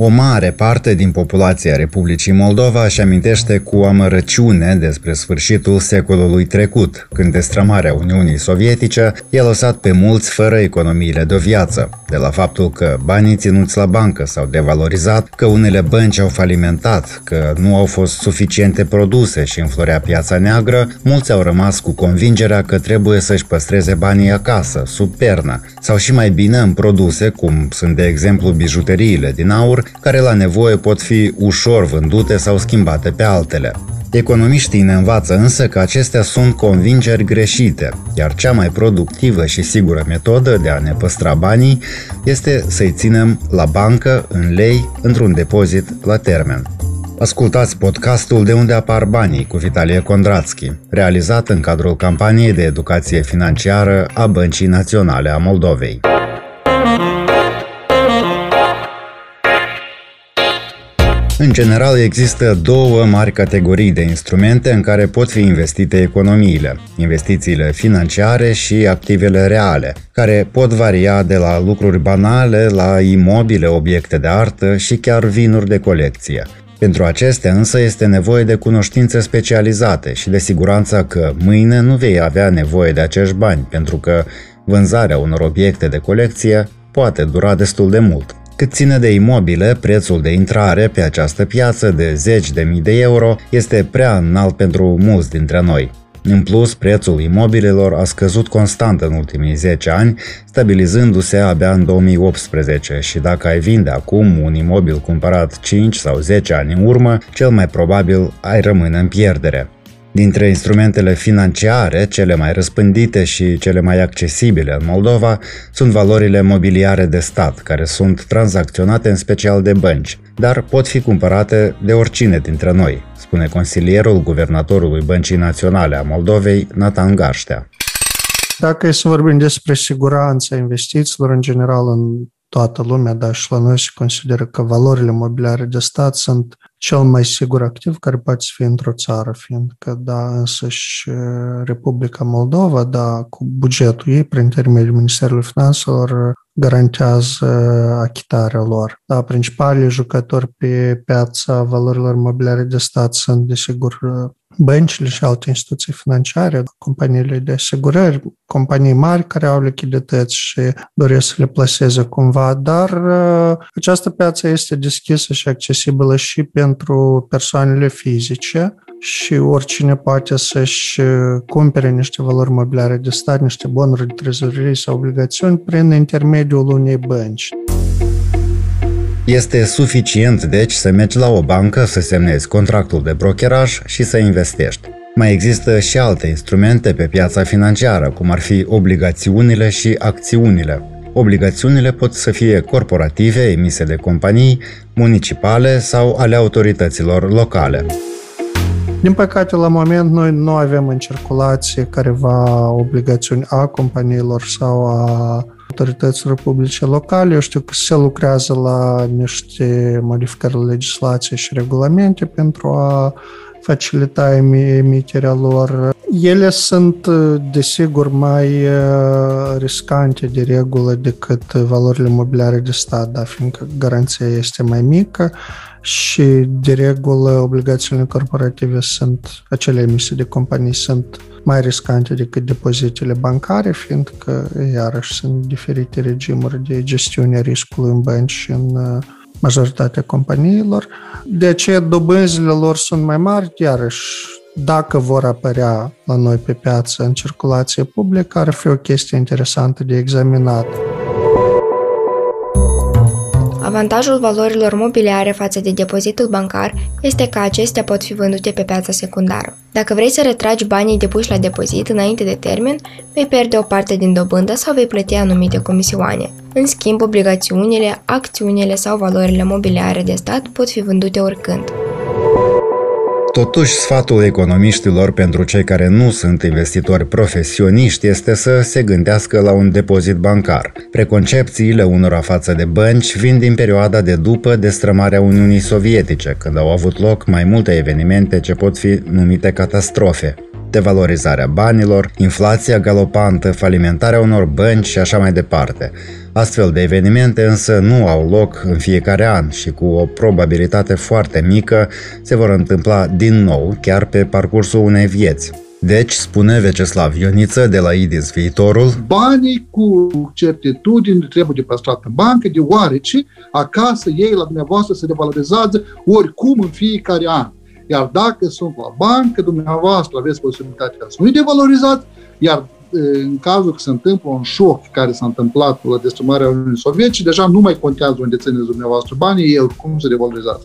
O mare parte din populația Republicii Moldova își amintește cu amărăciune despre sfârșitul secolului trecut, când destrămarea Uniunii Sovietice i-a lăsat pe mulți fără economiile de viață. De la faptul că banii ținuți la bancă s-au devalorizat, că unele bănci au falimentat, că nu au fost suficiente produse și înflorea piața neagră, mulți au rămas cu convingerea că trebuie să-și păstreze banii acasă, sub pernă, sau și mai bine în produse, cum sunt de exemplu bijuteriile din aur, care la nevoie pot fi ușor vândute sau schimbate pe altele. Economiștii ne învață însă că acestea sunt convingeri greșite, iar cea mai productivă și sigură metodă de a ne păstra banii este să-i ținem la bancă, în lei, într-un depozit la termen. Ascultați podcastul De unde apar banii cu Vitalie Kondratsky, realizat în cadrul campaniei de educație financiară a Băncii Naționale a Moldovei. În general, există două mari categorii de instrumente în care pot fi investite economiile, investițiile financiare și activele reale, care pot varia de la lucruri banale la imobile, obiecte de artă și chiar vinuri de colecție. Pentru acestea însă este nevoie de cunoștințe specializate și de siguranța că mâine nu vei avea nevoie de acești bani, pentru că vânzarea unor obiecte de colecție poate dura destul de mult. Cât ține de imobile, prețul de intrare pe această piață de zeci de mii de euro este prea înalt pentru mulți dintre noi. În plus, prețul imobilelor a scăzut constant în ultimii 10 ani, stabilizându-se abia în 2018 și dacă ai vinde acum un imobil cumpărat 5 sau 10 ani în urmă, cel mai probabil ai rămâne în pierdere. Dintre instrumentele financiare, cele mai răspândite și cele mai accesibile în Moldova sunt valorile mobiliare de stat, care sunt tranzacționate în special de bănci, dar pot fi cumpărate de oricine dintre noi, spune consilierul guvernatorului Băncii Naționale a Moldovei, Nathan Garștea. Dacă e să vorbim despre siguranța investițiilor în general în toată lumea, dar și la noi se consideră că valorile mobiliare de stat sunt cel mai sigur activ care poate fi într-o țară, fiindcă, da, însăși Republica Moldova, da, cu bugetul ei, prin intermediul Ministerului Finanțelor, garantează achitarea lor. Da, principalii jucători pe piața valorilor mobiliare de stat sunt, desigur, băncile și alte instituții financiare, companiile de asigurări, companii mari care au lichidități și doresc să le plaseze cumva, dar uh, această piață este deschisă și accesibilă și pentru persoanele fizice și oricine poate să-și uh, cumpere niște valori mobiliare de stat, niște bonuri de trezorerie sau obligațiuni prin intermediul unei bănci. Este suficient, deci, să mergi la o bancă, să semnezi contractul de brokeraj și să investești. Mai există și alte instrumente pe piața financiară, cum ar fi obligațiunile și acțiunile. Obligațiunile pot să fie corporative, emise de companii, municipale sau ale autorităților locale. Din păcate, la moment, noi nu avem în circulație careva obligațiuni a companiilor sau a autorităților publice locale. Eu știu că se lucrează la niște modificări la legislație și regulamente pentru a facilita emiterea lor. Ele sunt, desigur, mai uh, riscante de regulă decât valorile mobiliare de stat, da, fiindcă garanția este mai mică și, de regulă, obligațiile corporative sunt, acele emise de companii sunt mai riscante decât depozitele bancare, fiindcă, iarăși, sunt diferite regimuri de gestiune a riscului în bănci și în uh, majoritatea companiilor. De aceea, dobânzile lor sunt mai mari, iarăși, dacă vor apărea la noi pe piață în circulație publică, ar fi o chestie interesantă de examinat. Avantajul valorilor mobiliare față de depozitul bancar este că acestea pot fi vândute pe piața secundară. Dacă vrei să retragi banii depuși la depozit înainte de termen, vei pierde o parte din dobândă sau vei plăti anumite comisioane. În schimb, obligațiunile, acțiunile sau valorile mobiliare de stat pot fi vândute oricând. Totuși, sfatul economiștilor pentru cei care nu sunt investitori profesioniști este să se gândească la un depozit bancar. Preconcepțiile unora față de bănci vin din perioada de după destrămarea Uniunii Sovietice, când au avut loc mai multe evenimente ce pot fi numite catastrofe devalorizarea banilor, inflația galopantă, falimentarea unor bănci și așa mai departe. Astfel de evenimente însă nu au loc în fiecare an și cu o probabilitate foarte mică se vor întâmpla din nou chiar pe parcursul unei vieți. Deci, spune Veceslav Ioniță de la IDIS Viitorul, Banii cu certitudine trebuie de păstrat în bancă, deoarece acasă ei la dumneavoastră se devalorizează oricum în fiecare an. Iar dacă sunt la bancă, dumneavoastră aveți posibilitatea să nu-i devalorizați, iar în cazul că se întâmplă un șoc care s-a întâmplat la destrămarea Uniunii Sovietice, deja nu mai contează unde țineți dumneavoastră banii, el cum se devalorizează.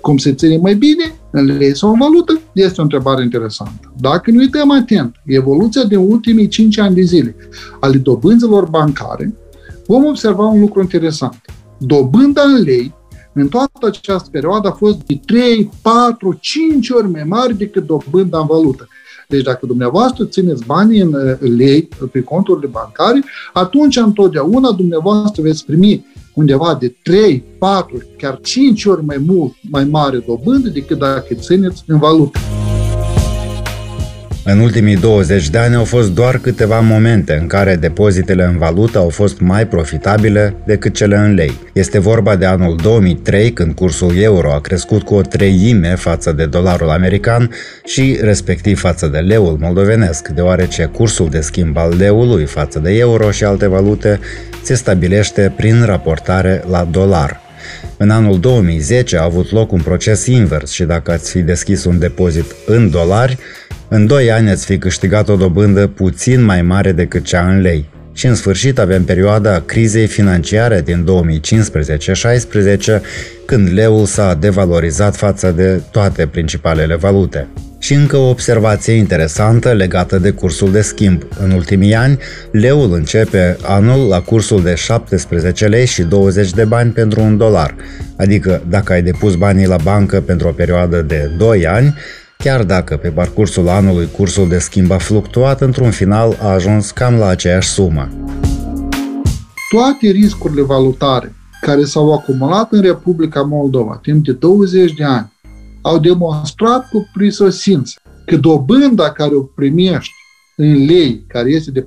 Cum se ține mai bine, în lei sau în valută, este o întrebare interesantă. Dacă nu uităm atent, evoluția din ultimii 5 ani de zile ale dobânzilor bancare, vom observa un lucru interesant. Dobânda în lei în toată această perioadă a fost de 3, 4, 5 ori mai mare decât dobânda în valută. Deci dacă dumneavoastră țineți banii în lei pe conturile bancare, atunci întotdeauna dumneavoastră veți primi undeva de 3, 4, chiar 5 ori mai mult, mai mare dobândă decât dacă țineți în valută. În ultimii 20 de ani au fost doar câteva momente în care depozitele în valută au fost mai profitabile decât cele în lei. Este vorba de anul 2003, când cursul euro a crescut cu o treime față de dolarul american și respectiv față de leul moldovenesc, deoarece cursul de schimb al leului față de euro și alte valute se stabilește prin raportare la dolar. În anul 2010 a avut loc un proces invers și dacă ați fi deschis un depozit în dolari, în 2 ani ați fi câștigat o dobândă puțin mai mare decât cea în lei. Și în sfârșit avem perioada crizei financiare din 2015-16, când leul s-a devalorizat față de toate principalele valute. Și încă o observație interesantă legată de cursul de schimb. În ultimii ani, leul începe anul la cursul de 17 lei și 20 de bani pentru un dolar. Adică dacă ai depus banii la bancă pentru o perioadă de 2 ani, Chiar dacă pe parcursul anului cursul de schimb a fluctuat, într-un final a ajuns cam la aceeași sumă. Toate riscurile valutare care s-au acumulat în Republica Moldova timp de 20 de ani au demonstrat cu prisosință că dobânda care o primești în lei, care este de 4-5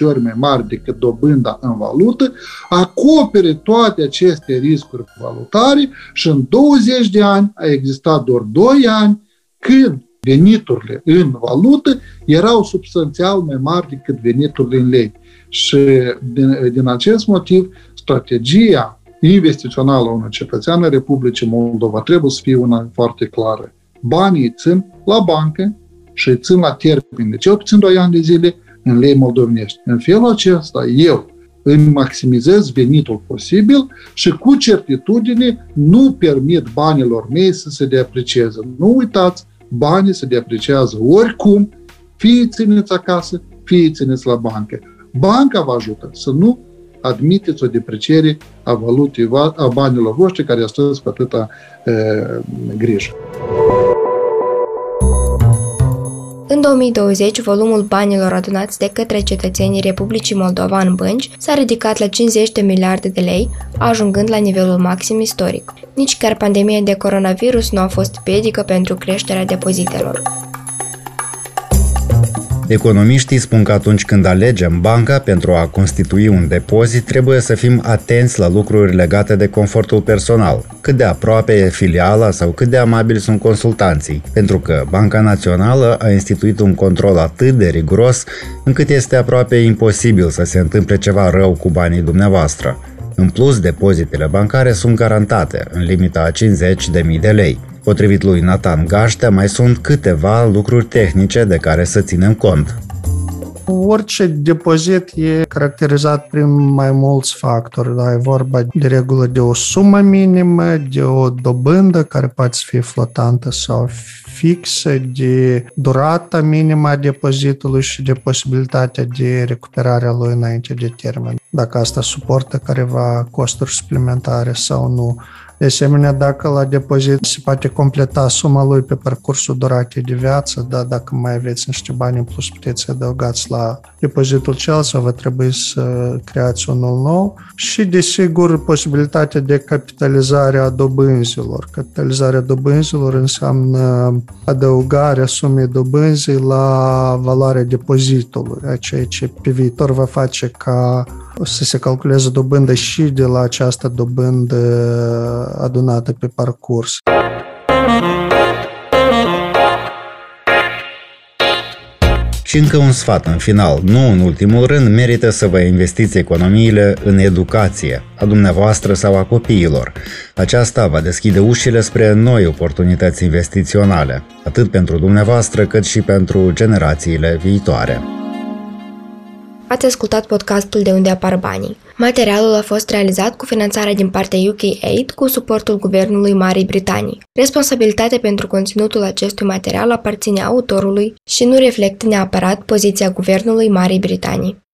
ori mai mare decât dobânda în valută, acopere toate aceste riscuri valutare și în 20 de ani a existat doar 2 ani când veniturile în valută erau substanțial mai mari decât veniturile în lei. Și din, din acest motiv, strategia investițională a unui cetățean în Republicii Moldova trebuie să fie una foarte clară. Banii țin la bancă și îi țin la termen de cel puțin 2 ani de zile în lei moldovenești. În felul acesta, eu îmi maximizez venitul posibil și cu certitudine nu permit banilor mei să se deprecieze. Nu uitați, banii se depreciază oricum, fie țineți acasă, fie țineți la bancă. Banca vă ajută să nu admiteți o depreciere a valutei, a banilor voștri care astăzi cu atâta e, grijă. În 2020, volumul banilor adunați de către cetățenii Republicii Moldova în bănci s-a ridicat la 50 de miliarde de lei, ajungând la nivelul maxim istoric. Nici chiar pandemia de coronavirus nu a fost piedică pentru creșterea depozitelor. Economiștii spun că atunci când alegem banca pentru a constitui un depozit, trebuie să fim atenți la lucruri legate de confortul personal, cât de aproape e filiala sau cât de amabili sunt consultanții, pentru că Banca Națională a instituit un control atât de riguros încât este aproape imposibil să se întâmple ceva rău cu banii dumneavoastră. În plus, depozitele bancare sunt garantate, în limita a 50.000 de lei. Potrivit lui Nathan Gaștea, mai sunt câteva lucruri tehnice de care să ținem cont. Orice depozit e caracterizat prin mai mulți factori. Da? E vorba de regulă de o sumă minimă, de o dobândă care poate fi flotantă sau fixă, de durata minimă a depozitului și de posibilitatea de recuperare a lui înainte de termen. Dacă asta suportă careva costuri suplimentare sau nu. De asemenea, dacă la depozit se poate completa suma lui pe parcursul duratei de viață, da, dacă mai aveți niște bani în plus, puteți să adăugați la depozitul cel sau va trebui să creați unul nou și, desigur, posibilitatea de capitalizare a dobânzilor. Capitalizarea dobânzilor înseamnă adăugarea sumei dobânzii la valoarea depozitului, ceea ce pe viitor va face ca să se calculeze dobândă și de la această dobândă adunată pe parcurs. Și încă un sfat în final, nu în ultimul rând, merită să vă investiți economiile în educație, a dumneavoastră sau a copiilor. Aceasta va deschide ușile spre noi oportunități investiționale, atât pentru dumneavoastră cât și pentru generațiile viitoare. Ați ascultat podcastul De unde apar banii. Materialul a fost realizat cu finanțarea din partea UK Aid cu suportul Guvernului Marii Britanii. Responsabilitatea pentru conținutul acestui material aparține autorului și nu reflectă neapărat poziția Guvernului Marii Britanii.